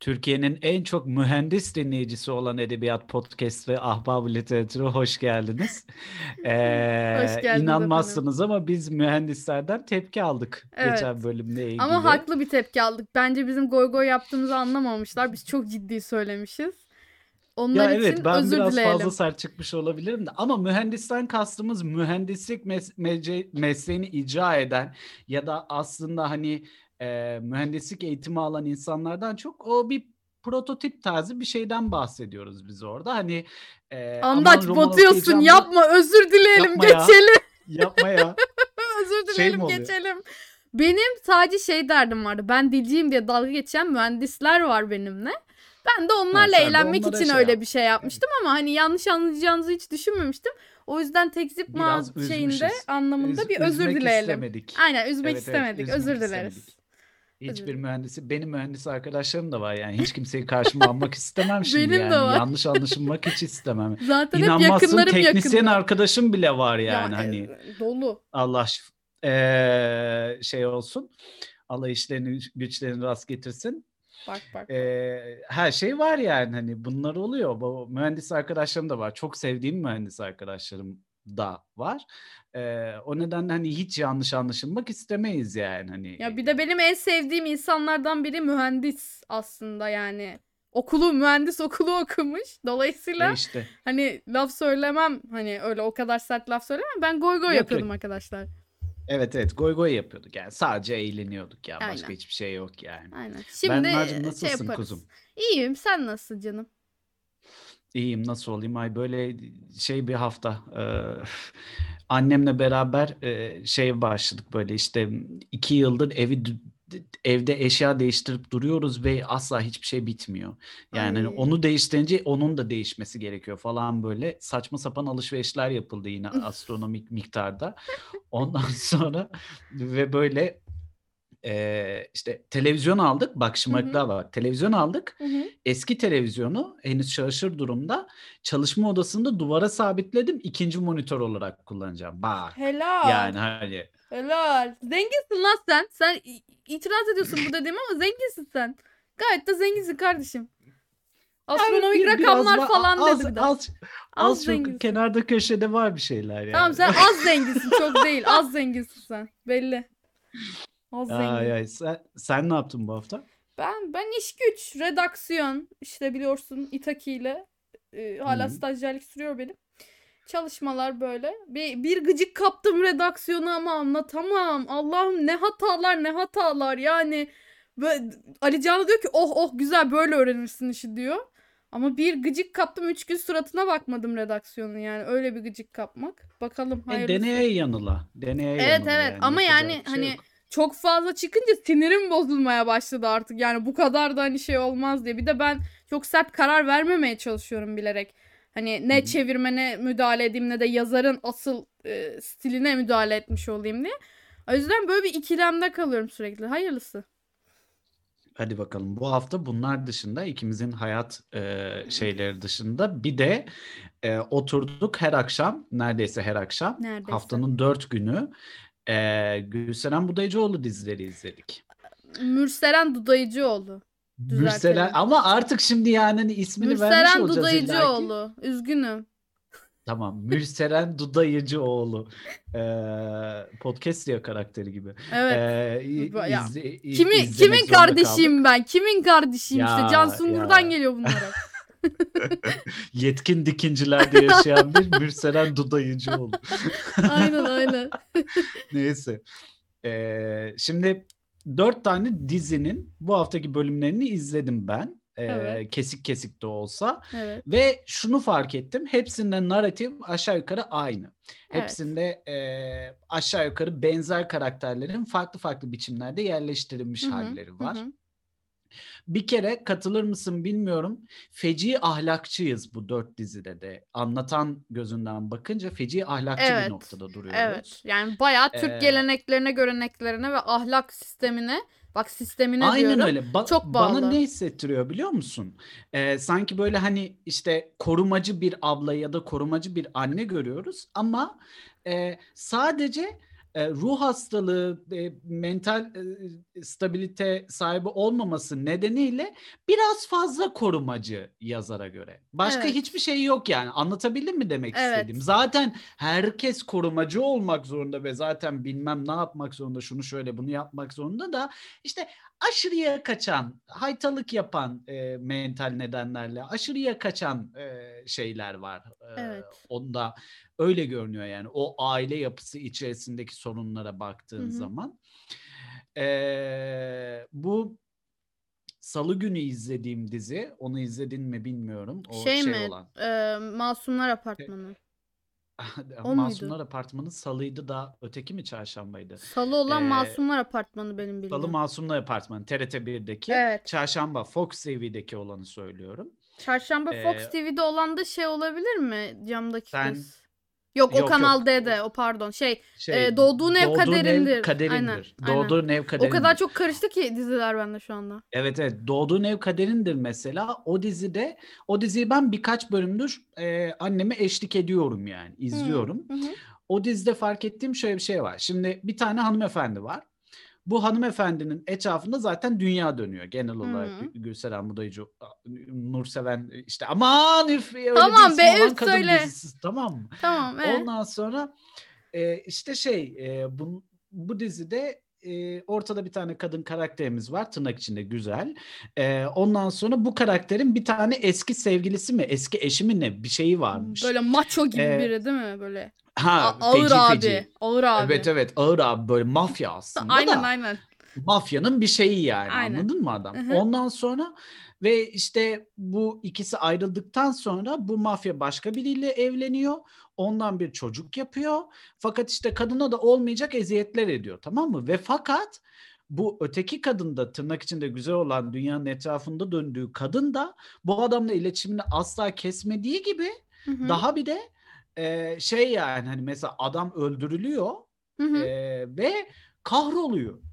Türkiye'nin en çok mühendis dinleyicisi olan Edebiyat Podcast ve Ahbab Literatürü hoş geldiniz. Ee, Hoş geldiniz inanmazsınız ama biz mühendislerden tepki aldık Evet. geçen bölümle ilgili. Ama haklı bir tepki aldık. Bence bizim goy goy yaptığımızı anlamamışlar. Biz çok ciddi söylemişiz. Onlar Ya için evet ben özür biraz dileyelim. fazla sert çıkmış olabilirim de ama mühendisten kastımız mühendislik mes- mece- mesleğini icra eden ya da aslında hani e, mühendislik eğitimi alan insanlardan çok o bir prototip tarzı bir şeyden bahsediyoruz biz orada. Hani e, Andaç batıyorsun yapma özür dileyelim Yapma ya. geçelim. Yapma ya. özür Şey dileyelim oluyor? geçelim. Benim sadece şey derdim vardı. Ben dilciyim diye dalga geçen mühendisler var benimle. Ben de onlarla de eğlenmek onlara için şey öyle yap. bir şey yapmıştım ama hani yanlış anlayacağınızı hiç düşünmemiştim. O yüzden tekzip ma şeyinde anlamında Üz- bir özür dileyelim. istemedik. Aynen üzmek Evet, evet, istemedik. üzmek özür istemedik. dileriz. Hiçbir mühendisi, benim mühendis arkadaşlarım da var yani. Hiç kimseyi karşıma almak istemem şimdi Benim de yani. var. Yanlış anlaşılmak hiç istemem. Zaten hep İnanmazsın yakınlarım teknisyen yakınlar. arkadaşım bile var Ya, yani e, hani dolu. Allah eee, şey olsun. Allah işlerini güçlerini rast getirsin. Bak bak. Eee, her şey var yani hani bunlar oluyor. Bu mühendis arkadaşlarım da var. Çok sevdiğim mühendis arkadaşlarım da var. Eee, o nedenle hani hiç yanlış anlaşılmak istemeyiz yani hani. Ya bir de benim en sevdiğim insanlardan biri mühendis aslında yani. Okulu mühendis okulu okumuş. Dolayısıyla E işte. hani laf söylemem hani öyle o kadar sert laf söylemem. Ben goy goy Yok, yapıyordum arkadaşlar. Evet evet goy goy yapıyorduk yani sadece eğleniyorduk ya başka Aynen. hiçbir şey yok yani. Aynen. Şimdi Berna'cığım şey nasılsın yaparız. kuzum? İyiyim. Sen nasılsın canım? İyiyim nasıl olayım ay böyle şey bir hafta e, annemle beraber e, şey başladık böyle işte iki yıldır evi evde eşya değiştirip duruyoruz ve asla hiçbir şey bitmiyor. Yani hani Ay. onu değiştirince onun da değişmesi gerekiyor falan böyle saçma sapan alışverişler yapıldı yine astronomik miktarda. Ondan sonra ve böyle e, işte televizyon aldık bak şımarıklığa bak televizyon aldık Hı hı. eski televizyonu henüz çalışır durumda çalışma odasında duvara sabitledim ikinci monitör olarak kullanacağım. Bak Helal. yani hani Helal. Zenginsin lan sen. Sen itiraz ediyorsun bu dediğime ama zenginsin sen. Gayet de zenginsin kardeşim. Astronomik biraz rakamlar var- falan az, dedi. Az, Az az, çok kenarda köşede var bir şeyler yani. Tamam sen az zenginsin çok değil. Az zenginsin sen. Belli. Az zengin. Ay, sen, sen ne yaptın bu hafta? Ben ben iş güç, redaksiyon işte biliyorsun İtaki ile e, hala Hı. stajyerlik sürüyor benim. Çalışmalar böyle. Bir, bir gıcık kaptım redaksiyonu ama anlatamam. Allah'ım ne hatalar ne hatalar yani. Böyle, Ali Canlı diyor ki oh oh güzel böyle öğrenirsin işi diyor. Ama bir gıcık kaptım üç gün suratına bakmadım redaksiyonu yani öyle bir gıcık kapmak. Bakalım E, hayırlısı. deneye yanıla. Deneye Evet, yanıla evet. yani. Ama Yapacak yani bir şey hani yok. Çok fazla çıkınca sinirim bozulmaya başladı artık. Yani bu kadar da hani şey olmaz diye. Bir de ben çok sert karar vermemeye çalışıyorum bilerek. Hani ne çevirmene müdahale edeyim ne de yazarın asıl e, stiline müdahale etmiş olayım diye. O yüzden böyle bir ikilemde kalıyorum sürekli. Hayırlısı. Hadi bakalım. Bu hafta bunlar dışında ikimizin hayat e, şeyleri dışında bir de e, oturduk her akşam neredeyse her akşam Neredeyse. haftanın dört günü e, Gülseren Budayıcıoğlu dizileri izledik. Mürseren Dudayıcıoğlu. Düzeltelim. Mürselen ama artık şimdi yani hani ismini vermiş Mürseren olacağız. Dudayıcıoğlu. Üzgünüm. Tamam. Mürseren Dudayıcıoğlu. E, podcast diyor karakteri gibi. Evet. E, i- Ya, izle- i- Kimi, izlemek kimin zorunda kardeşiyim ben? Kimin kardeşiyim Ya, işte? Can Sungur'dan ya. geliyor bunlara. Yetkin dikincilerde yaşayan bir Mürselen Dudayıcıoğlu. aynen aynen. Neyse. Ee, şimdi dört tane dizinin bu haftaki bölümlerini izledim ben. Ee, Evet. Kesik kesik de olsa. Evet. Ve şunu fark ettim. Hepsinde narratif aşağı yukarı aynı. Evet. Hepsinde e, aşağı yukarı benzer karakterlerin farklı farklı biçimlerde yerleştirilmiş Hı hı, halleri var. hı. Bir kere katılır mısın bilmiyorum. Feci ahlakçıyız bu dört dizide de. Anlatan gözünden bakınca feci ahlakçı Evet, bir noktada duruyoruz. Evet. Yani bayağı Türk Ee, geleneklerine, göreneklerine ve ahlak sistemine, bak sistemine Aynen diyorum. öyle. Ba- Çok Bana bağlı. ne hissettiriyor biliyor musun? Ee, sanki böyle hani işte korumacı bir abla ya da korumacı bir anne görüyoruz ama e, sadece e, ruh hastalığı, e, mental e, stabilite sahibi olmaması nedeniyle biraz fazla korumacı yazara göre. Başka Evet. hiçbir şey yok yani. Anlatabildim mi demek Evet. istediğim? Zaten herkes korumacı olmak zorunda ve zaten bilmem ne yapmak zorunda, şunu şöyle bunu yapmak zorunda da işte aşırıya kaçan, haytalık yapan e, mental nedenlerle aşırıya kaçan e, şeyler var. E, Evet. Onda öyle görünüyor yani o aile yapısı içerisindeki sorunlara baktığın Hı hı. zaman. E, bu Salı günü izlediğim dizi, onu izledin mi bilmiyorum. O Şey, şey mi? olan. Ee, Masumlar Apartmanı. O Masumlar muydu? Apartmanı salıydı da öteki mi çarşambaydı? Salı olan Ee, Masumlar Apartmanı benim Salı bildiğim. Masumlar Apartmanı TRT 1'deki. Evet. Çarşamba Fox TV'deki olanı söylüyorum. Çarşamba Fox Ee, TV'de olan da şey olabilir mi? Camdaki Sen- kız. Yok, Yok, o Kanal. D'de. O pardon. Şey, Şey, Ee, Doğduğun Ev Kaderindir. kaderindir. Aynen, aynen. Doğduğun ev o kaderindir. kadar çok karıştı ki diziler bende şu anda. Evet evet. Doğduğun ev kaderindir mesela. O dizide, o diziyi ben birkaç bölümdür e, anneme eşlik ediyorum yani. izliyorum. Hı hı. O dizide fark ettiğim şöyle bir şey var. Şimdi bir tane hanımefendi var. Bu hanımefendinin etrafında zaten dünya dönüyor genel olarak. Hı. Gü- Gülseren Mudayıcı, Nurseven işte aman üf öyle Tamam be, üf kadın söyle. dizisi tamam mı? Tamam. ee? Ondan sonra e, işte şey e, bu, bu dizide e, ortada bir tane kadın karakterimiz var tırnak içinde güzel. E, ondan sonra bu karakterin bir tane eski sevgilisi mi eski eşi mi ne bir şeyi varmış. Böyle maço gibi Ee, biri değil mi? Böyle. ha, A- ağır feci abi. feci. Ağır abi. Evet evet ağır abi böyle mafya aslında Aynen da aynen. Mafyanın bir şeyi yani Aynen. anladın mı adam? Hı hı. Ondan sonra ve işte bu ikisi ayrıldıktan sonra bu mafya başka biriyle evleniyor. Ondan bir çocuk yapıyor. Fakat işte kadına da olmayacak eziyetler ediyor tamam mı? Ve fakat bu öteki kadın da tırnak içinde güzel olan dünyanın etrafında döndüğü kadın da bu adamla iletişimini asla kesmediği gibi Hı hı. daha bir de e, şey yani hani mesela adam öldürülüyor Hı hı. e, ve kahroluyor.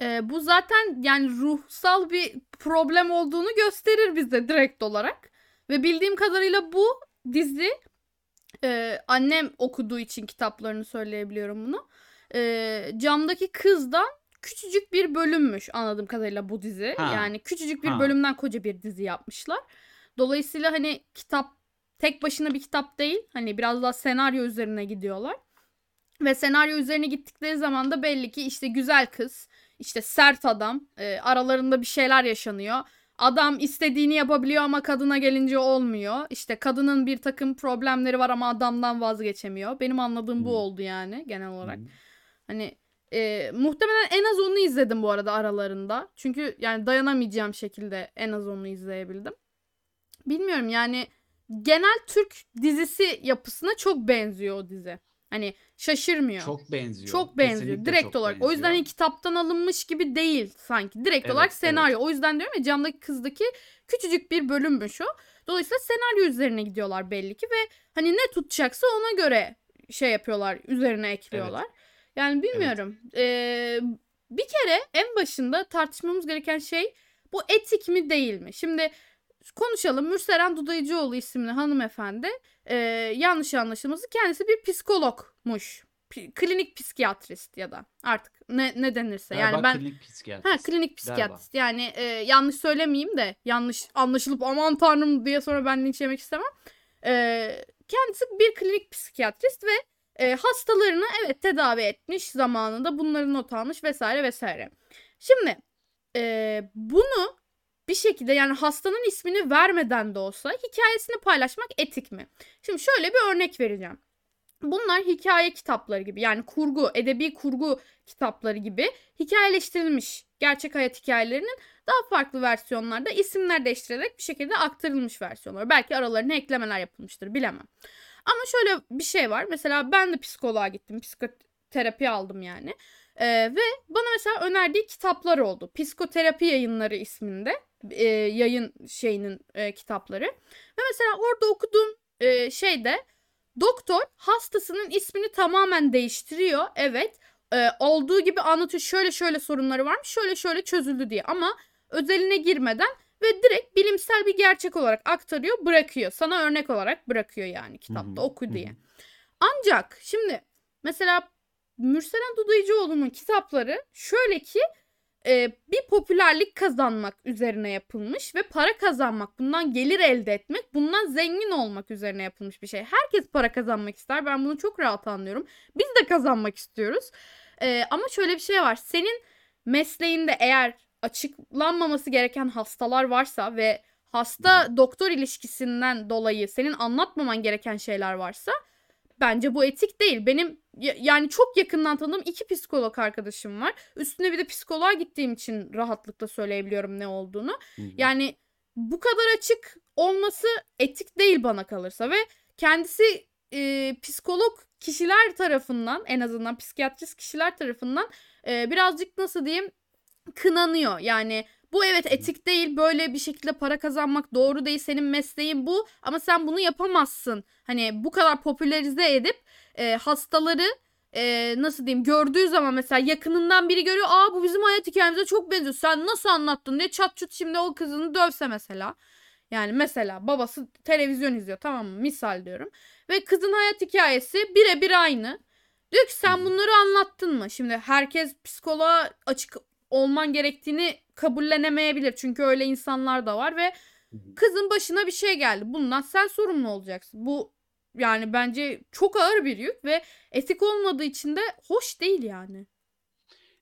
Ee, bu zaten yani ruhsal bir problem olduğunu gösterir bize direkt olarak. Ve bildiğim kadarıyla bu dizi e, annem okuduğu için kitaplarını söyleyebiliyorum bunu. E, camdaki kızdan küçücük bir bölümmüş anladığım kadarıyla bu dizi. Ha. Yani küçücük bir Ha. bölümden koca bir dizi yapmışlar. Dolayısıyla hani kitap tek başına bir kitap değil. Hani biraz daha senaryo üzerine gidiyorlar. Ve senaryo üzerine gittikleri zaman da belli ki işte güzel kız, işte sert adam, e, aralarında bir şeyler yaşanıyor. Adam istediğini yapabiliyor ama kadına gelince olmuyor. İşte kadının bir takım problemleri var ama adamdan vazgeçemiyor. Benim anladığım bu Hmm. oldu yani genel olarak. Hı. Hani e, muhtemelen en az onu izledim bu arada aralarında. Çünkü yani dayanamayacağım şekilde en az onu izleyebildim. Bilmiyorum yani genel Türk dizisi yapısına çok benziyor o dizi. Hani şaşırmıyor. Çok benziyor. Çok benziyor. Kesinlikle direkt çok olarak. O yüzden benziyor. hani kitaptan alınmış gibi değil sanki. Direkt Evet, olarak evet. senaryo. O yüzden diyorum ya camdaki kızdaki küçücük bir bölümmüş o. Dolayısıyla senaryo üzerine gidiyorlar belli ki ve hani ne tutacaksa ona göre şey yapıyorlar, üzerine ekliyorlar. Yani bilmiyorum. Ee, bir kere en başında tartışmamız gereken şey bu etik mi değil mi? Şimdi konuşalım. Mürseren Dudayıcıoğlu isimli hanımefendi e, yanlış anlaşılması kendisi bir psikologmuş. Pi- klinik psikiyatrist ya da artık ne, ne denirse. Galiba yani ben klinik psikiyatrist. Ha klinik psikiyatrist. Yani e, yanlış söylemeyeyim de yanlış anlaşılıp aman tanrım diye sonra ben linç yemek istemem. E, kendisi bir klinik psikiyatrist ve e, hastalarını evet tedavi etmiş zamanında bunları not almış vesaire vesaire. Şimdi e, bunu bir şekilde yani hastanın ismini vermeden de olsa hikayesini paylaşmak etik mi? Şimdi şöyle bir örnek vereceğim. Bunlar hikaye kitapları gibi yani kurgu, edebi kurgu kitapları gibi hikayeleştirilmiş gerçek hayat hikayelerinin daha farklı versiyonlarda isimler değiştirilerek bir şekilde aktarılmış versiyonlar. Belki aralarına eklemeler yapılmıştır bilemem. Ama şöyle bir şey var. Mesela ben de psikoloğa gittim. Psikoterapi aldım yani. Ee, ve bana mesela önerdiği kitaplar oldu. Psikoterapi yayınları isminde e, yayın şeyinin e, kitapları. Ve mesela orada okuduğum e, şeyde doktor hastasının ismini tamamen değiştiriyor. Evet e, olduğu gibi anlatıyor. Şöyle şöyle sorunları varmış. Şöyle şöyle çözüldü diye. Ama özeline girmeden ve direkt bilimsel bir gerçek olarak aktarıyor, bırakıyor. Sana örnek olarak bırakıyor yani kitapta oku diye. Ancak şimdi mesela Mürselen Dudayıcıoğlu'nun kitapları şöyle ki e, bir popülerlik kazanmak üzerine yapılmış ve para kazanmak, bundan gelir elde etmek, bundan zengin olmak üzerine yapılmış bir şey. Herkes para kazanmak ister. Ben bunu çok rahat anlıyorum. Biz de kazanmak istiyoruz. E, ama şöyle bir şey var. Senin mesleğinde eğer açıklanmaması gereken hastalar varsa ve hasta doktor ilişkisinden dolayı senin anlatmaman gereken şeyler varsa bence bu etik değil. Benim yani çok yakından tanıdığım iki psikolog arkadaşım var. Üstüne bir de psikoloğa gittiğim için rahatlıkla söyleyebiliyorum ne olduğunu. Yani bu kadar açık olması etik değil bana kalırsa ve kendisi e, psikolog kişiler tarafından en azından psikiyatrist kişiler tarafından e, birazcık nasıl diyeyim kınanıyor. Yani bu evet etik değil. Böyle bir şekilde para kazanmak doğru değil. Senin mesleğin bu ama sen bunu yapamazsın. Hani bu kadar popülerize edip e, hastaları e, nasıl diyeyim gördüğü zaman mesela yakınından biri görüyor. Aa bu bizim hayat hikayemize çok benziyor. Sen nasıl anlattın diye çat çut şimdi o kızını dövse mesela. Yani mesela babası televizyon izliyor tamam mı? Misal diyorum. Ve kızın hayat hikayesi birebir aynı. Diyor ki sen bunları anlattın mı? Şimdi herkes psikoloğa açık olman gerektiğini kabullenemeyebilir. Çünkü öyle insanlar da var ve kızın başına bir şey geldi. Bundan sen sorumlu olacaksın. Bu yani bence çok ağır bir yük ve etik olmadığı için de hoş değil yani.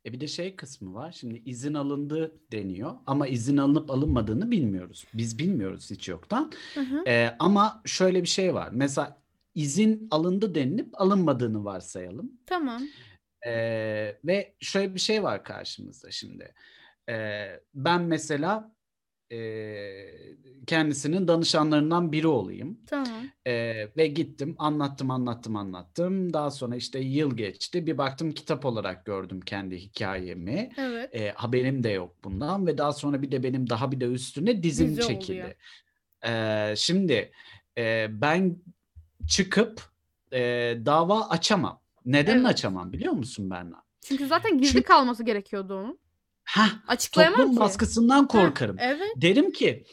E bir de şey kısmı var. Şimdi izin alındı deniyor ama izin alınıp alınmadığını bilmiyoruz. Biz bilmiyoruz hiç yoktan. Hı hı. E, ama şöyle bir şey var. Mesela izin alındı denilip alınmadığını varsayalım. Tamam. E, ve şöyle bir şey var karşımızda şimdi. E, ben mesela e, kendisinin danışanlarından biri olayım. Tamam. E, ve gittim anlattım anlattım anlattım. Daha sonra işte yıl geçti. Bir baktım kitap olarak gördüm kendi hikayemi. Evet. E, haberim de yok bundan ve daha sonra bir de benim daha bir de üstüne dizim Dizi çekildi. E, şimdi e, ben çıkıp e, dava açamam. Neden Evet. açamam biliyor musun Berna? Çünkü zaten gizli Çünkü- kalması gerekiyordu onun. Heh, Açıklayamam toplum ki. baskısından korkarım. Evet. Derim ki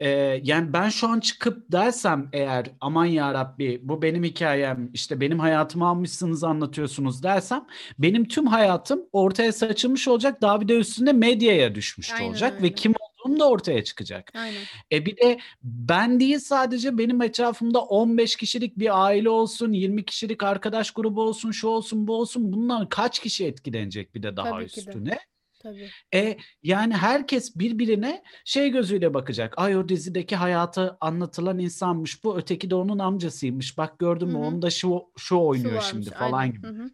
e, yani ben şu an çıkıp dersem eğer aman ya Rabbi bu benim hikayem işte benim hayatımı almışsınız anlatıyorsunuz dersem benim tüm hayatım ortaya saçılmış olacak daha bir de üstünde medyaya düşmüş Aynen olacak öyle. ve kim olduğum da ortaya çıkacak. Aynen. E bir de ben değil sadece benim etrafımda 15 kişilik bir aile olsun, 20 kişilik arkadaş grubu olsun, şu olsun, bu olsun. Bundan kaç kişi etkilenecek bir de daha Tabii ki de. üstüne? Tabii. E yani herkes birbirine şey gözüyle bakacak. Ay o dizideki hayatı anlatılan insanmış. Bu öteki de onun amcasıymış. Bak gördün mü onun da şu şu Şu oynuyor varmış. şimdi falan Aynen. gibi. Hı hı.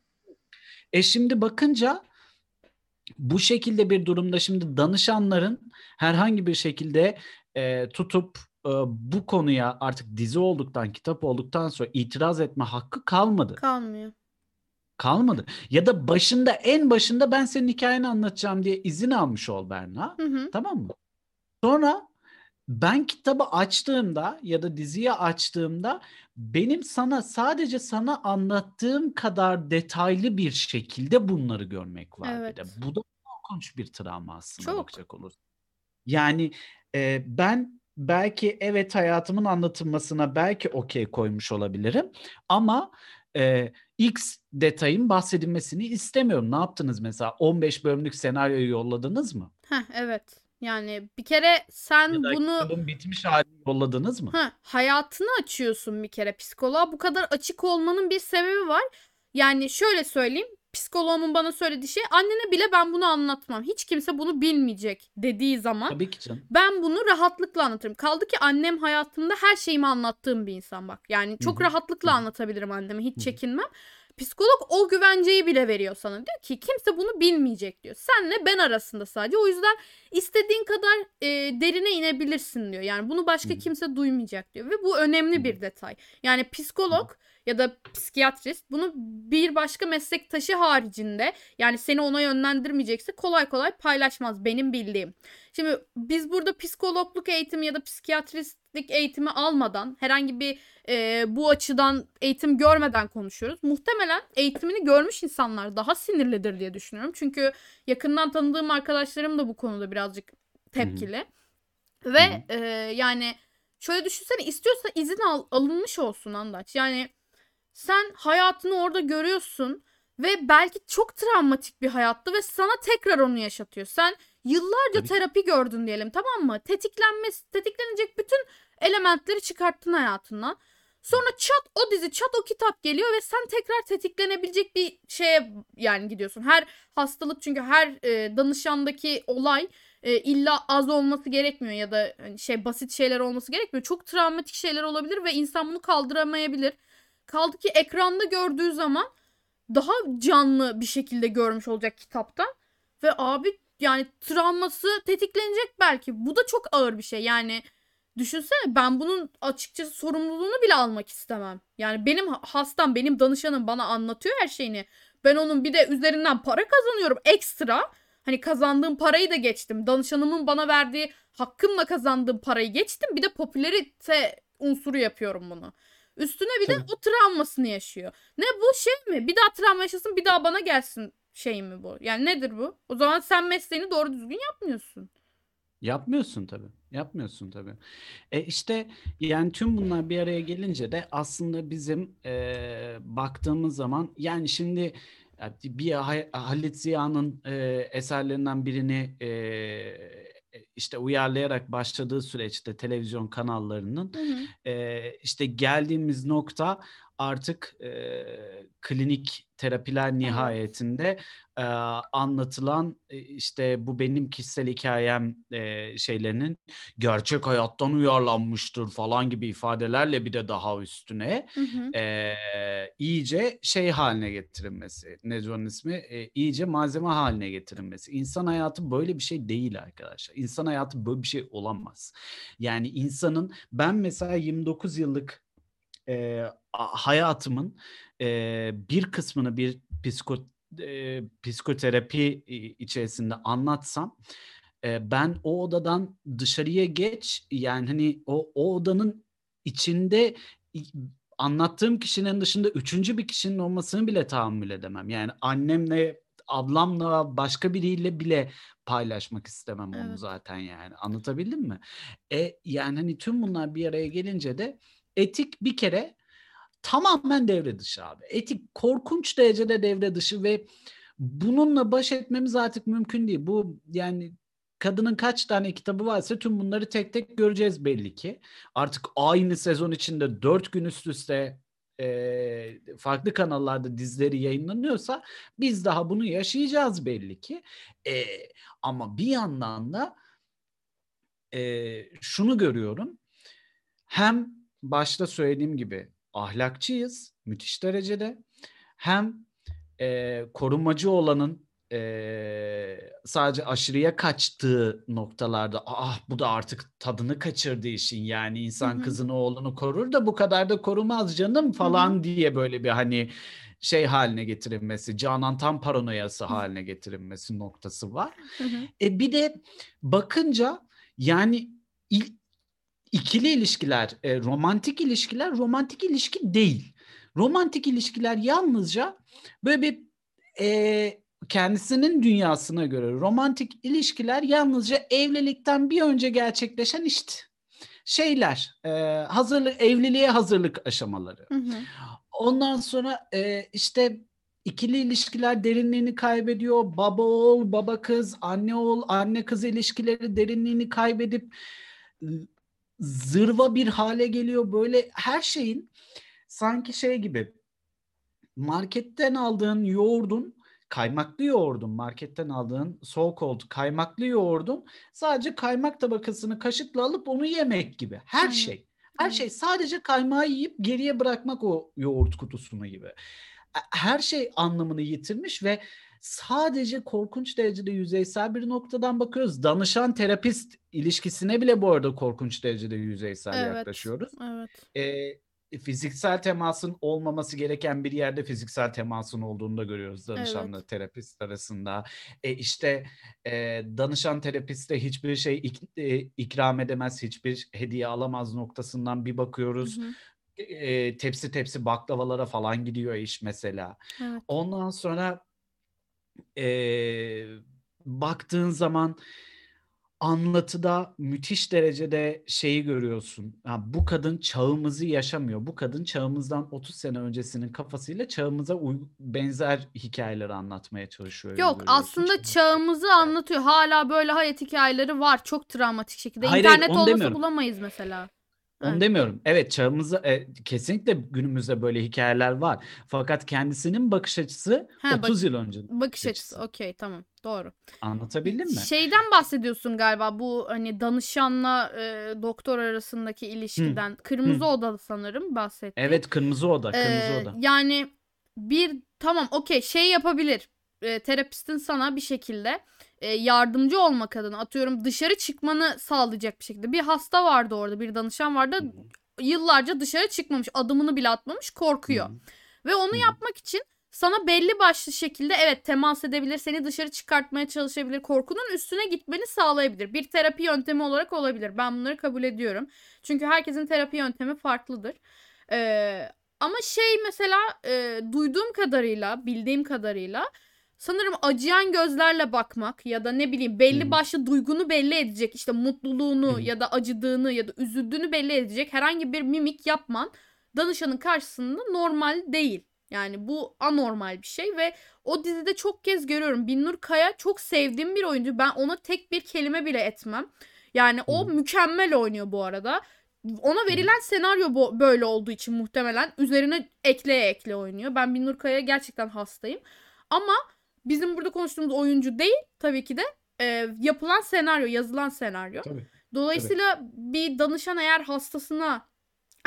E şimdi bakınca bu şekilde bir durumda şimdi danışanların herhangi bir şekilde e, tutup e, bu konuya artık dizi olduktan, kitap olduktan sonra itiraz etme hakkı kalmadı. Kalmıyor. Kalmadı. Ya da başında en başında ben senin hikayeni anlatacağım diye izin almış ol Berna. Hı hı. Tamam mı? Sonra ben kitabı açtığımda ya da diziyi açtığımda benim sana sadece sana anlattığım kadar detaylı bir şekilde bunları görmek var bir de. Evet. Bu da korkunç bir travma aslında Çok. bakacak olursak. Yani e, ben belki evet hayatımın anlatılmasına belki okey koymuş olabilirim ama e, X detayın bahsedilmesini istemiyorum. Ne yaptınız mesela? 15 bölümlük senaryoyu yolladınız mı? Heh, evet. Yani bir kere sen Ya da bunu kitabın bitmiş halini yolladınız mı? ha, hayatını açıyorsun bir kere psikoloğa. Bu kadar açık olmanın bir sebebi var. Yani şöyle söyleyeyim. Psikoloğumun bana söylediği şey annene bile ben bunu anlatmam. Hiç kimse bunu bilmeyecek dediği zaman Tabii ki canım. ben bunu rahatlıkla anlatırım. Kaldı ki annem hayatımda her şeyimi anlattığım bir insan bak. Yani çok Hı rahatlıkla Hı anlatabilirim anneme. Hiç Hı hı. çekinmem. Psikolog o güvenceyi bile veriyor sana. Diyor ki kimse bunu bilmeyecek diyor. Senle ben arasında sadece. O yüzden istediğin kadar e, derine inebilirsin diyor. Yani bunu başka Hı hı. kimse duymayacak diyor. Ve bu önemli Hı bir detay. Yani psikolog ya da psikiyatrist bunu bir başka meslektaşı haricinde yani seni ona yönlendirmeyecekse kolay kolay paylaşmaz benim bildiğim. Şimdi biz burada psikologluk eğitimi ya da psikiyatristlik eğitimi almadan herhangi bir e, bu açıdan eğitim görmeden konuşuyoruz. Muhtemelen eğitimini görmüş insanlar daha sinirlidir diye düşünüyorum. Çünkü yakından tanıdığım arkadaşlarım da bu konuda birazcık tepkili. Ve e, yani şöyle düşünsene istiyorsa izin al, alınmış olsun Andaç. Yani sen hayatını orada görüyorsun. ve belki çok travmatik bir hayattı ve sana tekrar onu yaşatıyor. Sen yıllarca Tabii. terapi gördün diyelim tamam mı? Tetiklenmesi, tetiklenecek bütün elementleri çıkarttın hayatından. Sonra çat o dizi çat o kitap geliyor ve sen tekrar tetiklenebilecek bir şeye yani gidiyorsun. Her hastalık çünkü her e, danışandaki olay e, illa az olması gerekmiyor ya da hani şey basit şeyler olması gerekmiyor. Çok travmatik şeyler olabilir ve insan bunu kaldıramayabilir. Kaldı ki ekranda gördüğü zaman daha canlı bir şekilde görmüş olacak kitaptan. Ve abi yani travması tetiklenecek belki. Bu da çok ağır bir şey. Yani düşünsene ben bunun açıkçası sorumluluğunu bile almak istemem. Yani benim hastam, benim danışanım bana anlatıyor her şeyini. Ben onun bir de üzerinden para kazanıyorum ekstra. Hani kazandığım parayı da geçtim. Danışanımın bana verdiği hakkımla kazandığım parayı geçtim. Bir de popülerite unsuru yapıyorum bunu. Üstüne bir de Tabii. o travmasını yaşıyor. Ne bu şey mi? Bir daha travma yaşasın bir daha bana gelsin şey mi bu? Yani nedir bu? O zaman sen mesleğini doğru düzgün yapmıyorsun. Yapmıyorsun tabii. Yapmıyorsun tabii. E işte yani tüm bunlar bir araya gelince de aslında bizim e, baktığımız zaman yani şimdi bir Ha- Halit Ziya'nın e, eserlerinden birini e, işte uyarlayarak başladığı süreçte televizyon kanallarının Hı hı. e, işte geldiğimiz nokta artık e, klinik terapiler nihayetinde e, anlatılan e, işte bu benim kişisel hikayem e, şeylerinin gerçek hayattan uyarlanmıştır falan gibi ifadelerle bir de daha üstüne Hı hı. e, iyice şey haline getirilmesi. Ne onun ismi? E, iyice malzeme haline getirilmesi. İnsan hayatı böyle bir şey değil arkadaşlar. İnsan hayatı böyle bir şey olamaz. Yani insanın ben mesela 29 yıllık e, hayatımın e, bir kısmını bir psiko, e, psikoterapi içerisinde anlatsam e, ben o odadan dışarıya geç yani hani o, o odanın içinde anlattığım kişinin dışında üçüncü bir kişinin olmasını bile tahammül edemem. Yani annemle ablamla başka biriyle bile paylaşmak istemem onu Evet. zaten yani anlatabildim mi? E yani hani tüm bunlar bir araya gelince de etik bir kere tamamen devre dışı abi. Etik korkunç derecede devre dışı ve bununla baş etmemiz artık mümkün değil. Bu yani kadının kaç tane kitabı varsa tüm bunları tek tek göreceğiz belli ki. Artık aynı sezon içinde dört gün üst üste e, farklı kanallarda dizileri yayınlanıyorsa biz daha bunu yaşayacağız belli ki. E, ama bir yandan da e, şunu görüyorum. Hem başta söylediğim gibi ahlakçıyız müthiş derecede. Hem e, korumacı olanın e, sadece aşırıya kaçtığı noktalarda ah bu da artık tadını kaçırdı işin yani insan Hı hı. kızını oğlunu korur da bu kadar da korumaz canım falan diye böyle bir hani şey haline getirilmesi Canan tam paranoyası haline getirilmesi noktası var. Hı hı. E bir de bakınca yani il- ikili ilişkiler, e, romantik ilişkiler romantik ilişki değil. Romantik ilişkiler yalnızca böyle bir e, kendisinin dünyasına göre romantik ilişkiler yalnızca evlilikten bir önce gerçekleşen işte şeyler, e, hazırlık evliliğe hazırlık aşamaları. Hı hı. Ondan sonra e, işte ikili ilişkiler derinliğini kaybediyor. Baba oğul, baba kız, anne oğul, anne kız ilişkileri derinliğini kaybedip zırva bir hale geliyor. Böyle her şeyin sanki şey gibi marketten aldığın yoğurdun kaymaklı yoğurdun marketten aldığın so called kaymaklı yoğurdun sadece kaymak tabakasını kaşıkla alıp onu yemek gibi. Her Aynen. şey. Her şey sadece kaymağı yiyip geriye bırakmak o yoğurt kutusunu gibi. E- Her şey anlamını yitirmiş ve sadece korkunç derecede yüzeysel bir noktadan bakıyoruz. Danışan terapist ilişkisine bile bu arada korkunç derecede yüzeysel Evet. yaklaşıyoruz. Evet. E, fiziksel temasın olmaması gereken bir yerde fiziksel temasın olduğunu da görüyoruz danışanla Evet. terapist arasında. E, işte e, danışan terapiste hiçbir şey ik- e, ikram edemez, hiçbir hediye alamaz noktasından bir Hı bakıyoruz. hı. E, tepsi tepsi baklavalara falan gidiyor iş mesela. Evet. Ondan sonra e, baktığın zaman anlatıda müthiş derecede şeyi görüyorsun. Ya bu kadın çağımızı yaşamıyor. Bu kadın çağımızdan 30 sene öncesinin kafasıyla çağımıza benzer hikayeleri anlatmaya çalışıyor. Yok görüyorsun. aslında Çok- çağımızı anlatıyor. Hala böyle hayat hikayeleri var. Çok travmatik şekilde. Hayır, İnternet olmasa demiyorum. bulamayız mesela. Onu Evet. demiyorum. Evet çağımızda e, kesinlikle günümüzde böyle hikayeler var. Fakat kendisinin bakış açısı Ha, bak- 30 yıl önce. Bakış açısı. Okey tamam. Doğru. Anlatabildim mi? Şeyden bahsediyorsun galiba bu hani danışanla e, doktor arasındaki ilişkiden. Kırmızı Hı. Oda sanırım bahsetti. Evet kırmızı oda, kırmızı Ee, oda. Yani bir tamam okey şey yapabilir. Ee, terapistin sana bir şekilde e, yardımcı olmak adına atıyorum dışarı çıkmanı sağlayacak bir şekilde. Bir hasta vardı orada bir danışan vardı. Yıllarca dışarı çıkmamış adımını bile atmamış korkuyor. Hı. Ve onu Hı. yapmak için sana belli başlı şekilde evet temas edebilir, seni dışarı çıkartmaya çalışabilir, korkunun üstüne gitmeni sağlayabilir. Bir terapi yöntemi olarak olabilir. Ben bunları kabul ediyorum. Çünkü herkesin terapi yöntemi farklıdır. Ee, ama şey mesela e, duyduğum kadarıyla, bildiğim kadarıyla sanırım acıyan gözlerle bakmak ya da ne bileyim belli başlı duygunu belli edecek işte mutluluğunu ya da acıdığını ya da üzüldüğünü belli edecek herhangi bir mimik yapman danışanın karşısında normal değil. Yani bu anormal bir şey ve o dizide çok kez görüyorum. Binnur Kaya çok sevdiğim bir oyuncu. Ben ona tek bir kelime bile etmem. Yani o mükemmel oynuyor bu arada. Ona verilen senaryo bu, böyle olduğu için muhtemelen üzerine ekleye ekle oynuyor. Ben Binnur Kaya'ya gerçekten hastayım. Ama bizim burada konuştuğumuz oyuncu değil tabii ki de e, yapılan senaryo, yazılan senaryo. Tabii. Dolayısıyla bir danışan eğer hastasına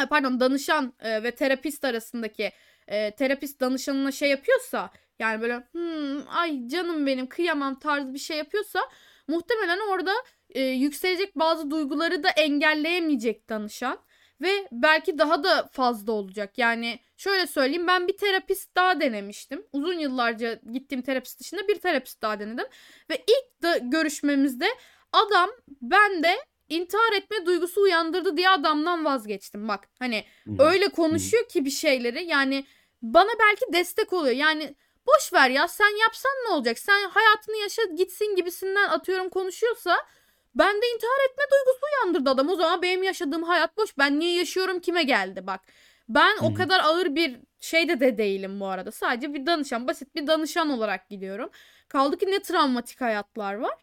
e, pardon danışan e, ve terapist arasındaki e, terapist danışanına şey yapıyorsa yani böyle "Hmm, ay canım benim kıyamam tarzı bir şey yapıyorsa muhtemelen orada e, yükselecek bazı duyguları da engelleyemeyecek danışan ve belki daha da fazla olacak. Yani şöyle söyleyeyim ben bir terapist daha denemiştim. Uzun yıllarca gittiğim terapist dışında bir terapist daha denedim ve ilk da görüşmemizde adam bende intihar etme duygusu uyandırdı diye adamdan vazgeçtim. Bak hani öyle konuşuyor ki bir şeyleri yani bana belki destek oluyor. Yani boş ver ya sen yapsan ne olacak? Sen hayatını yaşa gitsin gibisinden atıyorum konuşuyorsa ben de intihar etme duygusu uyandırdı adam. O zaman benim yaşadığım hayat boş. Ben niye yaşıyorum kime geldi bak. Ben Hı o kadar ağır bir şeyde de değilim bu arada. Sadece bir danışan, basit bir danışan olarak gidiyorum. Kaldı ki ne travmatik hayatlar var.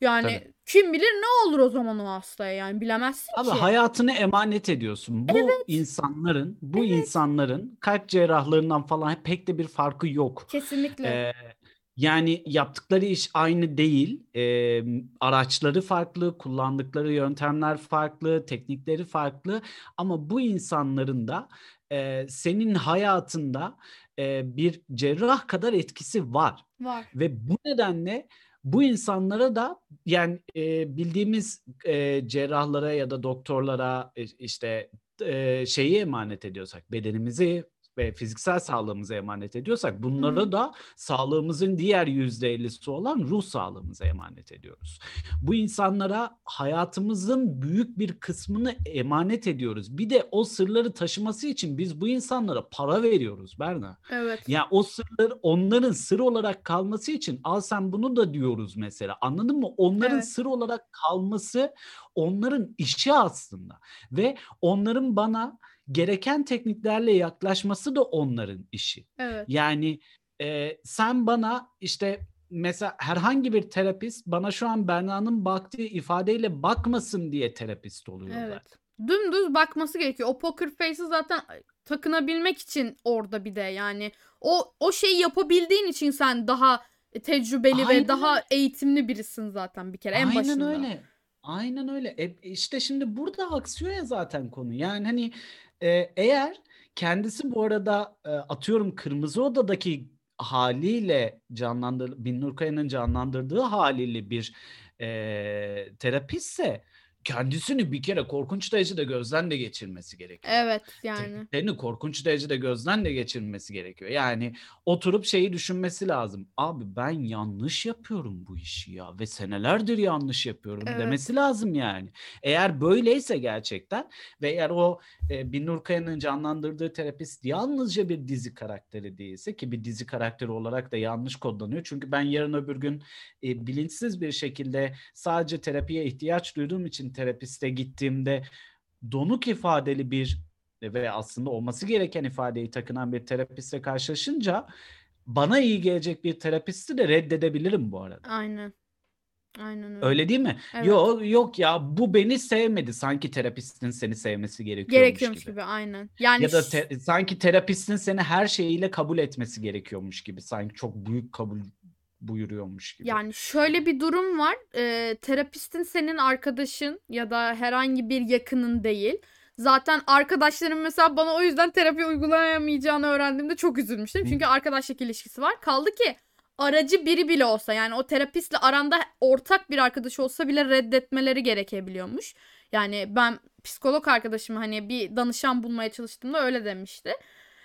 Yani Tabii. kim bilir ne olur o zaman o hastaya yani bilemezsin Abi ki. hayatını emanet ediyorsun. Bu insanların, bu insanların kalp cerrahlarından falan pek de bir farkı yok. Kesinlikle. Ee, yani yaptıkları iş aynı değil. Ee, araçları farklı, kullandıkları yöntemler farklı, teknikleri farklı. Ama bu insanların da e, senin hayatında e, bir cerrah kadar etkisi var. var. Ve bu nedenle bu insanlara da yani e, bildiğimiz e, cerrahlara ya da doktorlara e, işte e, şeyi emanet ediyorsak bedenimizi ve fiziksel sağlığımıza emanet ediyorsak bunlara hı. da sağlığımızın diğer yüzde ellisi olan ruh sağlığımıza emanet ediyoruz. Bu insanlara hayatımızın büyük bir kısmını emanet ediyoruz. Bir de o sırları taşıması için biz bu insanlara para veriyoruz Berna. Evet. Ya o sırlar onların sır olarak kalması için al sen bunu da diyoruz mesela. Anladın mı? Onların Evet. sır olarak kalması onların işi aslında. Ve onların bana gereken tekniklerle yaklaşması da onların işi. Evet. Yani e, sen bana işte mesela herhangi bir terapist bana şu an Berna'nın baktığı ifadeyle bakmasın diye terapist oluyor Evet. zaten. Dümdüz bakması gerekiyor. O poker face'i zaten takınabilmek için orada bir de yani o o şeyi yapabildiğin için sen daha tecrübeli ve Aynen daha öyle. eğitimli birisin zaten bir kere en Aynen başında. öyle. Aynen öyle. E, işte şimdi burada aksıyor ya zaten konu. Yani hani e, eğer kendisi bu arada e, atıyorum Kırmızı Oda'daki haliyle canlandır Binnur Kaya'nın canlandırdığı haliyle bir e, terapistse kendisini bir kere korkunç derecede gözden de geçirmesi gerekiyor. Evet yani. Tehditlerini korkunç derecede gözden de geçirmesi gerekiyor. Yani oturup şeyi düşünmesi lazım. Abi ben yanlış yapıyorum bu işi ya ve senelerdir yanlış yapıyorum Evet. demesi lazım yani. Eğer böyleyse gerçekten ve eğer o e, Binnur Kaya'nın canlandırdığı terapist yalnızca bir dizi karakteri değilse ki bir dizi karakteri olarak da yanlış kodlanıyor. Çünkü ben yarın öbür gün e, bilinçsiz bir şekilde sadece terapiye ihtiyaç duyduğum için terapiste gittiğimde donuk ifadeli bir ve aslında olması gereken ifadeyi takınan bir terapistle karşılaşınca bana iyi gelecek bir terapisti de reddedebilirim bu arada. Aynen. Aynen öyle. Öyle değil mi? Evet. Yok yok ya bu beni sevmedi. Sanki terapistin seni sevmesi gerekiyormuş, Gerekiyormuş gibi. gibi aynen. Yani Ya da te- sanki terapistin seni her şeyiyle kabul etmesi gerekiyormuş gibi. Sanki çok büyük kabul buyuruyormuş gibi. Yani şöyle bir durum var. Ee, terapistin senin arkadaşın ya da herhangi bir yakının değil. Zaten arkadaşlarım mesela bana o yüzden terapi uygulayamayacağını öğrendiğimde çok üzülmüştüm. Çünkü arkadaşlık ilişkisi var. Kaldı ki aracı biri bile olsa yani o terapistle aranda ortak bir arkadaş olsa bile reddetmeleri gerekebiliyormuş. Yani ben psikolog arkadaşım hani bir danışan bulmaya çalıştığımda öyle demişti.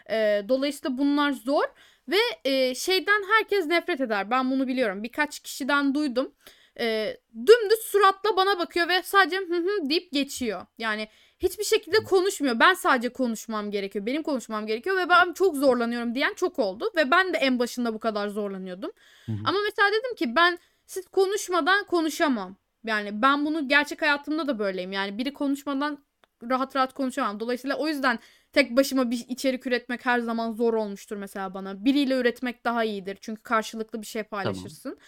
Ee, dolayısıyla bunlar zor ve e, şeyden herkes nefret eder. Ben bunu biliyorum. Birkaç kişiden duydum. E, dümdüz suratla bana bakıyor ve sadece hı hı deyip geçiyor. Yani hiçbir şekilde konuşmuyor. Ben sadece konuşmam gerekiyor. Benim konuşmam gerekiyor ve ben çok zorlanıyorum diyen çok oldu. Ve ben de en başında bu kadar zorlanıyordum. Hı hı. Ama mesela dedim ki ben siz konuşmadan konuşamam. Yani ben bunu gerçek hayatımda da böyleyim. Yani biri konuşmadan rahat rahat konuşamam. Dolayısıyla o yüzden tek başıma bir içerik üretmek her zaman zor olmuştur mesela bana. Biriyle üretmek daha iyidir. Çünkü karşılıklı bir şey paylaşırsın.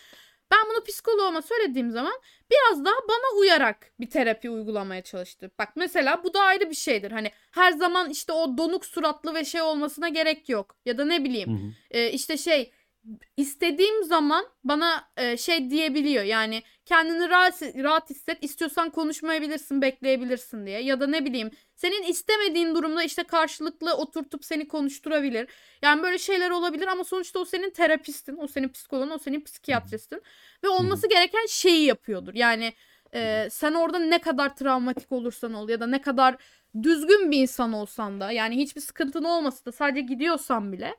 Ben bunu psikoloğuma söylediğim zaman biraz daha bana uyarak bir terapi uygulamaya çalıştı. Bak mesela bu da ayrı bir şeydir. Hani her zaman işte o donuk suratlı ve şey olmasına gerek yok. Ya da ne bileyim Hı hı. e, işte şey istediğim zaman bana e, şey diyebiliyor. Yani kendini rahat, rahat hisset. istiyorsan konuşmayabilirsin, bekleyebilirsin diye. Ya da ne bileyim senin istemediğin durumda işte karşılıklı oturtup seni konuşturabilir. Yani böyle şeyler olabilir ama sonuçta o senin terapistin, o senin psikoloğun, o senin psikiyatristin ve olması gereken şeyi yapıyordur. Yani e, sen orada ne kadar travmatik olursan ol ya da ne kadar düzgün bir insan olsan da yani hiçbir sıkıntın olmasa da sadece gidiyorsan bile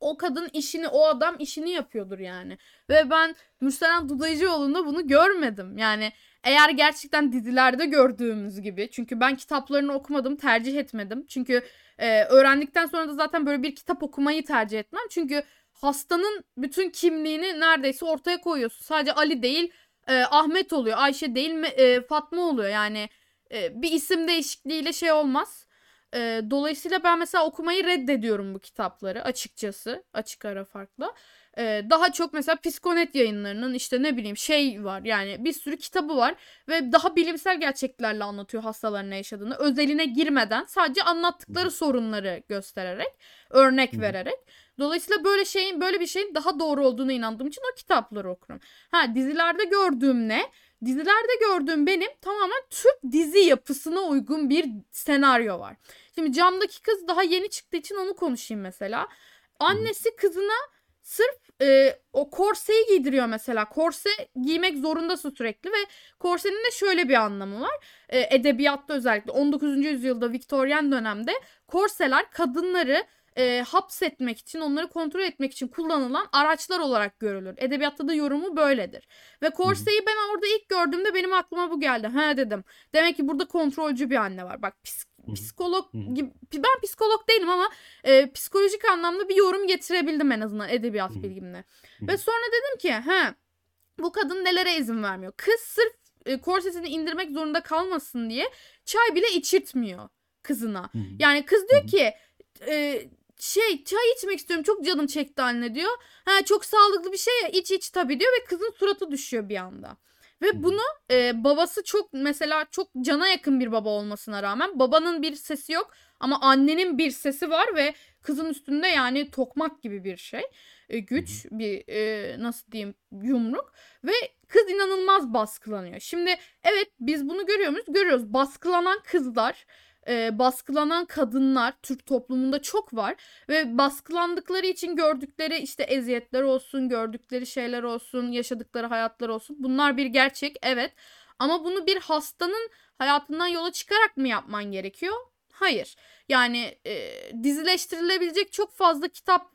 o kadın işini, o adam işini yapıyordur yani. Ve ben Mürselen Dudayıcıoğlu'nda bunu görmedim. Yani eğer gerçekten dizilerde gördüğümüz gibi. Çünkü ben kitaplarını okumadım, tercih etmedim. Çünkü e, öğrendikten sonra da zaten böyle bir kitap okumayı tercih etmem. Çünkü hastanın bütün kimliğini neredeyse ortaya koyuyorsun. Sadece Ali değil, e, Ahmet oluyor, Ayşe değil, e, Fatma oluyor. Yani e, bir isim değişikliğiyle şey olmaz. E, dolayısıyla ben mesela okumayı reddediyorum bu kitapları açıkçası. Açık ara farklı. E, daha çok mesela Psikonet yayınlarının işte ne bileyim şey var yani bir sürü kitabı var ve daha bilimsel gerçeklerle anlatıyor hastaların ne yaşadığını. Özeline girmeden sadece anlattıkları sorunları göstererek, örnek vererek. Dolayısıyla böyle şeyin böyle bir şeyin daha doğru olduğuna inandığım için o kitapları okurum. Ha dizilerde gördüğüm ne? Dizilerde gördüğüm benim tamamen Türk dizi yapısına uygun bir senaryo var. Şimdi camdaki kız daha yeni çıktığı için onu konuşayım mesela. Annesi kızına sırf e, o korseyi giydiriyor mesela. Korse giymek zorundasın sürekli ve korsenin de şöyle bir anlamı var. E, edebiyatta özellikle 19. yüzyılda Viktoryen dönemde korseler kadınları e, hapsetmek için, onları kontrol etmek için kullanılan araçlar olarak görülür. Edebiyatta da yorumu böyledir. Ve korseyi ben orada ilk gördüğümde benim aklıma bu geldi. He dedim. Demek ki burada kontrolcü bir anne var. Bak pis- psikolog gibi ben psikolog değilim ama e, psikolojik anlamda bir yorum getirebildim en azından edebiyat bilgimle. Ve sonra dedim ki he bu kadın nelere izin vermiyor. Kız sırf e, korsesini indirmek zorunda kalmasın diye çay bile içirtmiyor kızına. Yani kız diyor ki e, şey çay içmek istiyorum çok canım çekti anne diyor. Ha çok sağlıklı bir şey ya iç iç tabii diyor ve kızın suratı düşüyor bir anda. Ve hı. bunu e, babası çok mesela çok cana yakın bir baba olmasına rağmen babanın bir sesi yok ama annenin bir sesi var ve kızın üstünde yani tokmak gibi bir şey. E, güç bir e, nasıl diyeyim yumruk ve kız inanılmaz baskılanıyor. Şimdi evet biz bunu görüyor muyuz? Görüyoruz. Baskılanan kızlar e, baskılanan kadınlar Türk toplumunda çok var ve baskılandıkları için gördükleri işte eziyetler olsun, gördükleri şeyler olsun, yaşadıkları hayatlar olsun. Bunlar bir gerçek evet. Ama bunu bir hastanın hayatından yola çıkarak mı yapman gerekiyor? Hayır. Yani e, dizileştirilebilecek çok fazla kitap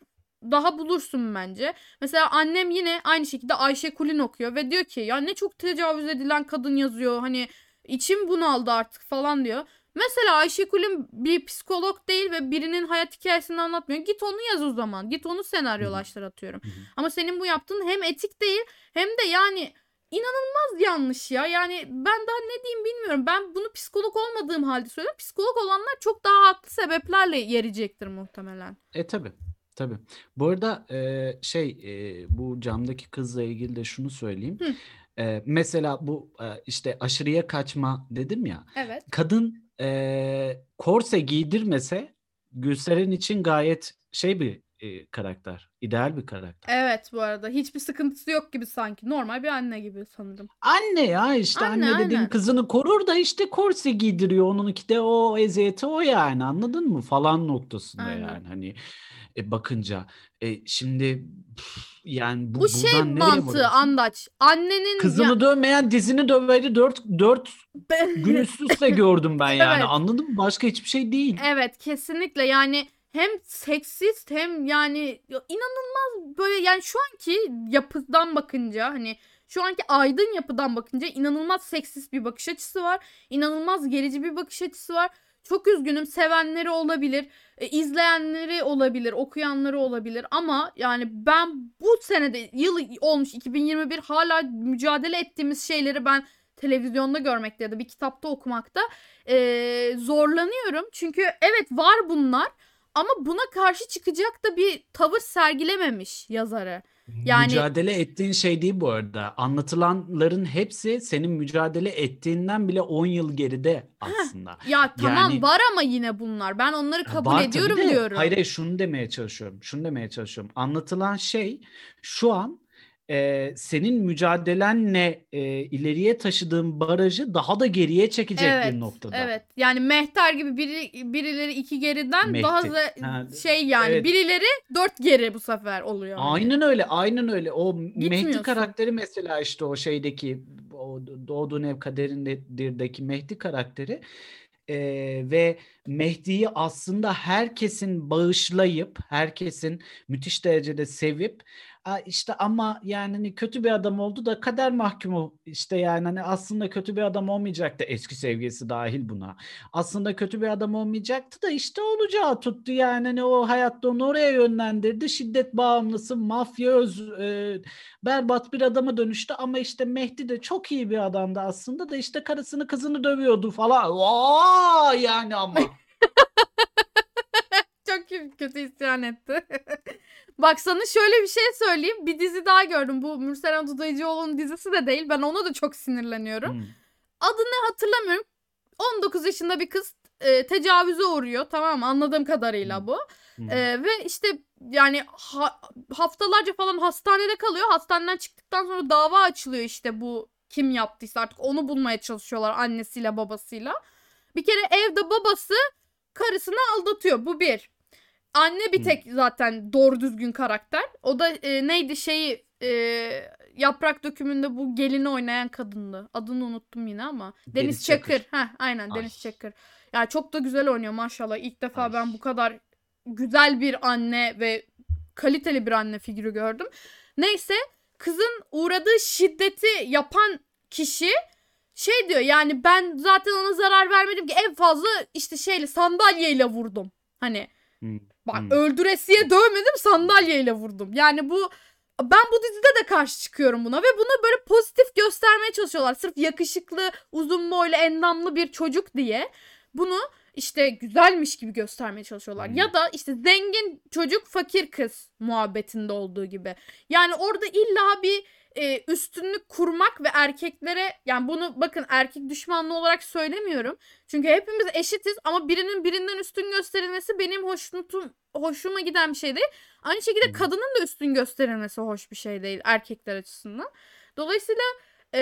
daha bulursun bence. Mesela annem yine aynı şekilde Ayşe Kulin okuyor ve diyor ki ya ne çok tecavüz edilen kadın yazıyor. Hani içim bunaldı artık falan diyor. Mesela Ayşe Kulin bir psikolog değil ve birinin hayat hikayesini anlatmıyor. Git onu yaz o zaman. Git onu senaryolaştır atıyorum. Ama senin bu yaptığın hem etik değil hem de yani inanılmaz yanlış ya. Yani ben daha ne diyeyim bilmiyorum. Ben bunu psikolog olmadığım halde söylüyorum. Psikolog olanlar çok daha haklı sebeplerle yerecektir muhtemelen. E tabi. Tabii. Bu arada e, şey e, bu camdaki kızla ilgili de şunu söyleyeyim. Hı. E, mesela bu e, işte aşırıya kaçma dedim ya. Evet. Kadın e, korse giydirmese Gülseren için gayet şey bir e, karakter. ideal bir karakter. Evet bu arada. Hiçbir sıkıntısı yok gibi sanki. Normal bir anne gibi sanırım. Anne ya işte Anne, anne, dediğin aynen. kızını korur da işte korse giydiriyor. Onunki de o eziyeti o yani anladın mı? Falan noktasında Aynen. yani hani e, bakınca. E, şimdi yani bu, Bu şey mantığı varıyorsun? Andaç. Annenin Kızını dövmeyen dizini döveri dört, dört ya... gün üst üste gördüm ben yani Evet. anladın mı? Başka hiçbir şey değil. Evet kesinlikle yani hem seksist hem yani ya inanılmaz böyle yani şu anki yapıdan bakınca hani şu anki aydın yapıdan bakınca inanılmaz seksist bir bakış açısı var. İnanılmaz gerici bir bakış açısı var. Çok üzgünüm sevenleri olabilir, e, izleyenleri olabilir, okuyanları olabilir ama yani ben bu senede yıl olmuş 2021 hala mücadele ettiğimiz şeyleri ben televizyonda görmekte ya da bir kitapta okumakta e, zorlanıyorum. Çünkü evet var bunlar ama buna karşı çıkacak da bir tavır sergilememiş yazarı. Yani- Mücadele ettiğin şey değil bu arada. Anlatılanların hepsi senin mücadele ettiğinden bile 10 yıl geride aslında. Ya tamam Yani- var ama yine bunlar. Ben onları kabul var ediyorum de, diyorum. Hayır hayır şunu demeye çalışıyorum. Şunu demeye çalışıyorum. Anlatılan şey şu an e, senin mücadelenle e, ileriye taşıdığın barajı daha da geriye çekecek Evet, bir noktada. Evet. Yani Mehter gibi biri, birileri iki geriden Mehdi. daha da Ha, şey yani evet. birileri dört geri bu sefer oluyor. Aynen öyle, aynen öyle. O Mehdi karakteri mesela işte o şeydeki o Doğduğun Ev Kaderindedir'deki Mehdi karakteri e, ve Mehdi'yi aslında herkesin bağışlayıp, herkesin müthiş derecede sevip "Aa, işte ama yani hani kötü bir adam oldu da kader mahkumu işte yani hani aslında kötü bir adam olmayacaktı eski sevgilisi dahil buna. Aslında kötü bir adam olmayacaktı da işte olacağı tuttu yani hani o hayatta onu oraya yönlendirdi. Şiddet bağımlısı, mafya öz, e, berbat bir adama dönüştü ama işte Mehdi de çok iyi bir adamdı aslında da işte karısını kızını dövüyordu falan. Vaa yani ama. Çok kö- kötü isyan etti. Bak sana şöyle bir şey söyleyeyim. Bir dizi daha gördüm. Bu Mürsel Dudayıcıoğlu'nun dizisi de değil. Ben ona da çok sinirleniyorum. Hmm. Adını hatırlamıyorum. 19 yaşında bir kız e, tecavüze uğruyor. Tamam? Anladığım kadarıyla Hmm. bu. Hmm. E, ve işte yani ha- haftalarca falan hastanede kalıyor. Hastaneden çıktıktan sonra dava açılıyor işte bu kim yaptıysa artık onu bulmaya çalışıyorlar annesiyle babasıyla. Bir kere evde babası karısını aldatıyor. Bu bir. Anne bir tek zaten doğru düzgün karakter. O da e, neydi şeyi e, yaprak dökümünde bu gelini oynayan kadındı. Adını unuttum yine ama. Deniz, Deniz Çakır. Çakır. Heh, aynen Ay. Deniz Çakır. Ya çok da güzel oynuyor maşallah. İlk defa Ay. ben bu kadar güzel bir anne ve kaliteli bir anne figürü gördüm. Neyse kızın uğradığı şiddeti yapan kişi şey diyor yani ben zaten ona zarar vermedim ki en fazla işte şeyle sandalyeyle vurdum. Hani Hmm. Bak Hmm. öldüresiye dövmedim sandalyeyle vurdum. Yani bu ben bu dizide de karşı çıkıyorum buna ve bunu böyle pozitif göstermeye çalışıyorlar. Sırf yakışıklı, uzun boylu, endamlı bir çocuk diye bunu işte güzelmiş gibi göstermeye çalışıyorlar. Hmm. Ya da işte zengin çocuk, fakir kız muhabbetinde olduğu gibi. Yani orada illa bir e, üstünlük kurmak ve erkeklere yani bunu bakın erkek düşmanlığı olarak söylemiyorum. Çünkü hepimiz eşitiz ama birinin birinden üstün gösterilmesi benim hoşnutum hoşuma giden bir şey değil. Aynı şekilde kadının da üstün gösterilmesi hoş bir şey değil erkekler açısından. Dolayısıyla e,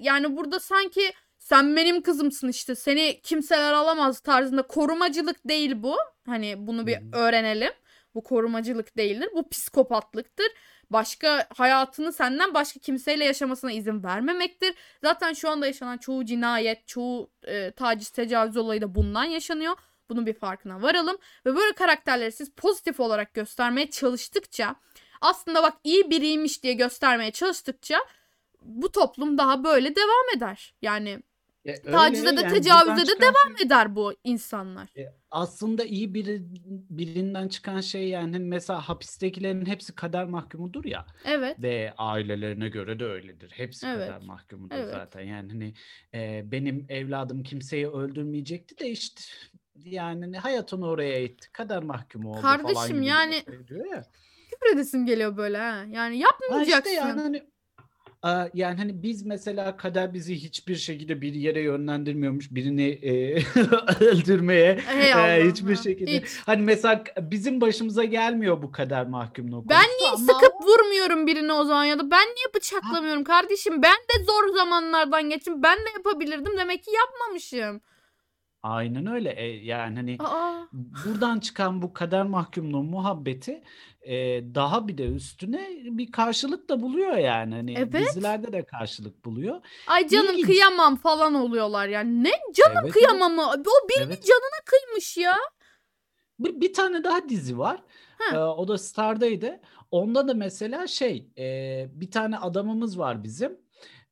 yani burada sanki sen benim kızımsın işte seni kimseler alamaz tarzında korumacılık değil bu. Hani bunu bir öğrenelim. Bu korumacılık değildir. Bu psikopatlıktır. Başka hayatını senden başka kimseyle yaşamasına izin vermemektir. Zaten şu anda yaşanan çoğu cinayet, çoğu e, taciz, tecavüz olayı da bundan yaşanıyor. Bunun bir farkına varalım ve böyle karakterleri siz pozitif olarak göstermeye çalıştıkça aslında bak iyi biriymiş diye göstermeye çalıştıkça bu toplum daha böyle devam eder. Yani E, öyle tacize de tecavüze buradan de çıkan devam şey- eder bu insanlar. E, aslında iyi biri birinden çıkan şey yani hani mesela hapistekilerin hepsi kader mahkumudur ya Evet. ve ailelerine göre de öyledir. Hepsi Evet. kader mahkumudur Evet. zaten. Yani hani e, benim evladım kimseyi öldürmeyecekti de işte yani hani hayat onu oraya itti. Kader mahkumu oldu falan Kardeşim gibi bir yani noktaya diyor ya. küfür edesim geliyor böyle ha. Yani Ha yapmayacaksın. işte yani hani yani hani biz mesela kader bizi hiçbir şekilde bir yere yönlendirmiyormuş birini e, öldürmeye Hey e, hiçbir şekilde. hiç. Hani mesela bizim başımıza gelmiyor bu kader mahkumluğu Ben niye ama sıkıp vurmuyorum birini o zaman ya da ben niye bıçaklamıyorum kardeşim? Ben de zor zamanlardan geçtim. Ben de yapabilirdim. Demek ki yapmamışım. Aynen öyle. E, yani hani Aa. buradan çıkan bu kader mahkumluğu muhabbeti e, daha bir de üstüne bir karşılık da buluyor yani. Hani Evet. dizilerde de karşılık buluyor. Ay canım İlginç. kıyamam falan oluyorlar yani. Ne canım Evet, evet. O birini Evet. canına kıymış ya. Bir, bir tane daha dizi var. Ha. Ee, o da Star'daydı. Onda da mesela şey e, bir tane adamımız var bizim.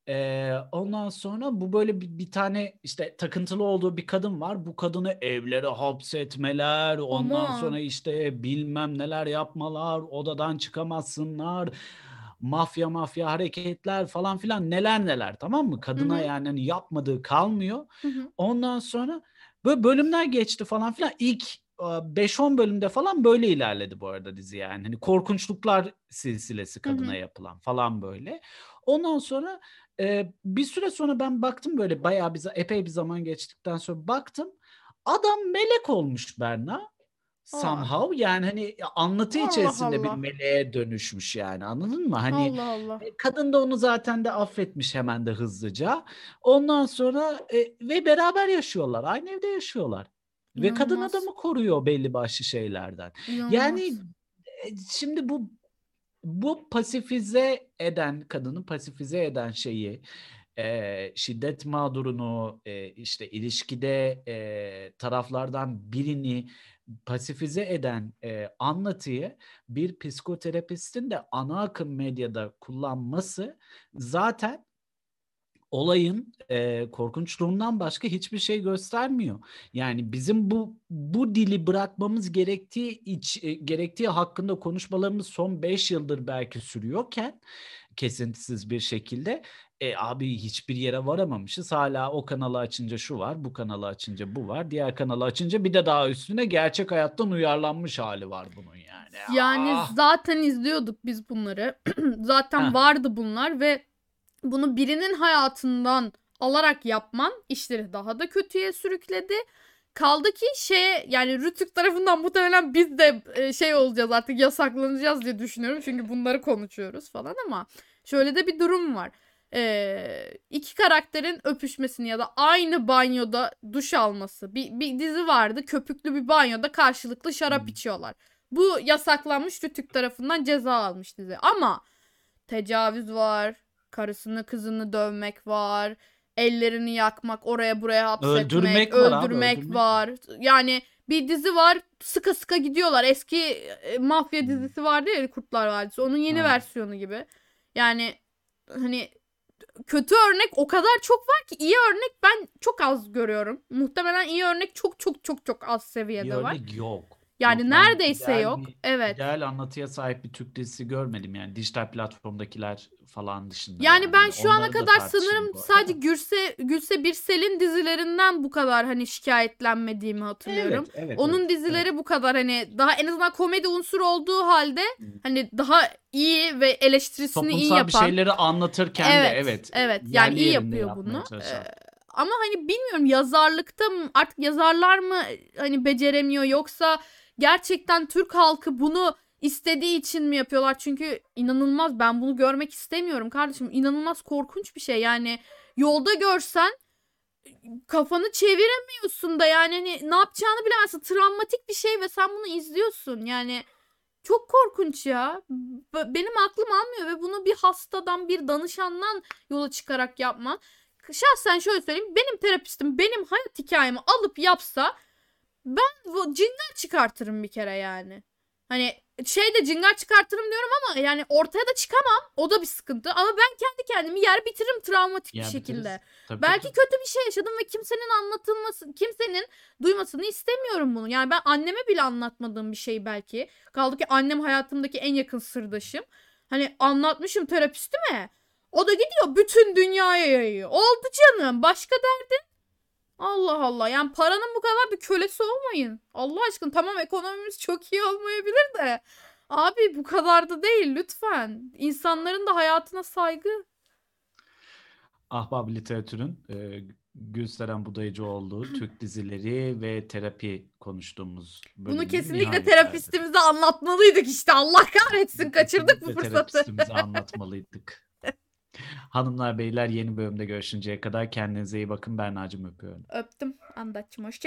Ee, ondan sonra bu böyle bir, bir tane işte takıntılı olduğu bir kadın var. Bu kadını evlere hapsetmeler, ondan Aman. sonra işte bilmem neler yapmalar, odadan çıkamazsınlar. Mafya mafya hareketler falan filan neler neler tamam mı? Kadına hı. yani hani yapmadığı kalmıyor. Hı hı. Ondan sonra böyle bölümler geçti falan filan. İlk e, 5-10 bölümde falan böyle ilerledi bu arada dizi yani. Hani korkunçluklar silsilesi kadına yapılan falan böyle. Ondan sonra e, bir süre sonra ben baktım böyle bayağı bir epey bir zaman geçtikten sonra baktım. Adam melek olmuş Berna. Somehow yani hani anlatı Allah içerisinde bir Allah. meleğe dönüşmüş yani anladın mı? Hani Allah Allah. e, Kadın da onu zaten de affetmiş hemen de hızlıca. Ondan sonra e, ve beraber yaşıyorlar. Aynı evde yaşıyorlar. Ve kadın İnanılmaz. adamı koruyor belli başlı şeylerden. İnanılmaz. Yani e, şimdi bu bu pasifize eden kadını pasifize eden şeyi e, şiddet mağdurunu e, işte ilişkide e, taraflardan birini pasifize eden e, anlatıyı bir psikoterapistin de ana akım medyada kullanması zaten olayın e, korkunçluğundan başka hiçbir şey göstermiyor. Yani bizim bu bu dili bırakmamız gerektiği iç, e, gerektiği hakkında konuşmalarımız son 5 yıldır belki sürüyorken kesintisiz bir şekilde e, abi hiçbir yere varamamışız. Hala o kanalı açınca şu var, bu kanalı açınca bu var, diğer kanalı açınca bir de daha üstüne gerçek hayattan uyarlanmış hali var bunun yani. Yani Ah! zaten izliyorduk biz bunları. zaten Heh. vardı bunlar ve bunu birinin hayatından alarak yapman işleri daha da kötüye sürükledi. Kaldı ki şey yani Rütük tarafından muhtemelen biz de e, şey olacağız artık yasaklanacağız diye düşünüyorum. Çünkü bunları konuşuyoruz falan ama şöyle de bir durum var. Ee, iki karakterin öpüşmesini ya da aynı banyoda duş alması. Bir, bir dizi vardı köpüklü bir banyoda karşılıklı şarap Hmm. içiyorlar. Bu yasaklanmış Rütük tarafından ceza almış dizi. Ama tecavüz var, karısını kızını dövmek var, ellerini yakmak, oraya buraya hapsetmek, Öldürmek var abi, öldürmek öldürmek var. Yani bir dizi var sıka sıka gidiyorlar. Eski e, mafya Hmm. dizisi vardı ya Kurtlar Vadisi. Onun yeni Ha. versiyonu gibi. Yani hani kötü örnek o kadar çok var ki iyi örnek ben çok az görüyorum. Muhtemelen iyi örnek çok çok çok çok az seviyede Bir var. örnek yok. Yani Yok, neredeyse ideal yok. bir- Evet. İdeal anlatıya sahip bir Türk dizisi görmedim yani dijital platformdakiler falan dışında. Yani ben şu ana Onları da kadar sanırım sadece da. Gülse Gülse Birsel'in dizilerinden bu kadar hani şikayetlenmediğimi hatırlıyorum. Evet, evet, Onun evet, dizileri bu kadar hani daha en azından komedi unsuru olduğu halde Hı. hani daha iyi ve eleştirisini iyi Toplumsal bir yapan. şeyleri anlatırken Evet, de evet. evet. Yani iyi yapıyor bunu. çalışan. Ee, ama hani bilmiyorum yazarlıkta mı artık yazarlar mı hani beceremiyor yoksa gerçekten Türk halkı bunu istediği için mi yapıyorlar? Çünkü inanılmaz ben bunu görmek istemiyorum kardeşim. İnanılmaz korkunç bir şey. Yani yolda görsen kafanı çeviremiyorsun da yani hani ne yapacağını bilemezsin. Travmatik bir şey ve sen bunu izliyorsun. Yani Çok korkunç ya. Benim aklım almıyor ve bunu bir hastadan, bir danışandan yola çıkarak yapma. Şahsen şöyle söyleyeyim. Benim terapistim benim hayat hikayemi alıp yapsa ben bu cingar çıkartırım bir kere yani. Hani şeyde cingar çıkartırım diyorum ama yani ortaya da çıkamam. O da bir sıkıntı. Ama ben kendi kendimi yer bitiririm travmatik bir Yer şekilde. bitiririz. Tabii, Belki tabii. kötü bir şey yaşadım ve kimsenin anlatılması, kimsenin duymasını istemiyorum bunu. Yani ben anneme bile anlatmadığım bir şey belki. Kaldı ki annem hayatımdaki en yakın sırdaşım. Hani anlatmışım terapistime. O da gidiyor bütün dünyaya yayıyor. Oldu canım. Başka derdin? Allah Allah. Yani paranın bu kadar bir kölesi olmayın. Allah aşkına tamam ekonomimiz çok iyi olmayabilir de. Abi bu kadar da değil lütfen. İnsanların da hayatına saygı. Ahbap literatürün e, Gülseren Budayıcıoğlu, Türk dizileri ve terapi konuştuğumuz Bunu bölümün kesinlikle nihayetlerdi. terapistimize anlatmalıydık işte. Allah kahretsin kaçırdık bu Kesinlikle fırsatı. terapistimize anlatmalıydık. Hanımlar beyler yeni bölümde görüşünceye kadar kendinize iyi bakın. Berna'cığım öpüyorum. Öptüm. Andatçım hoşça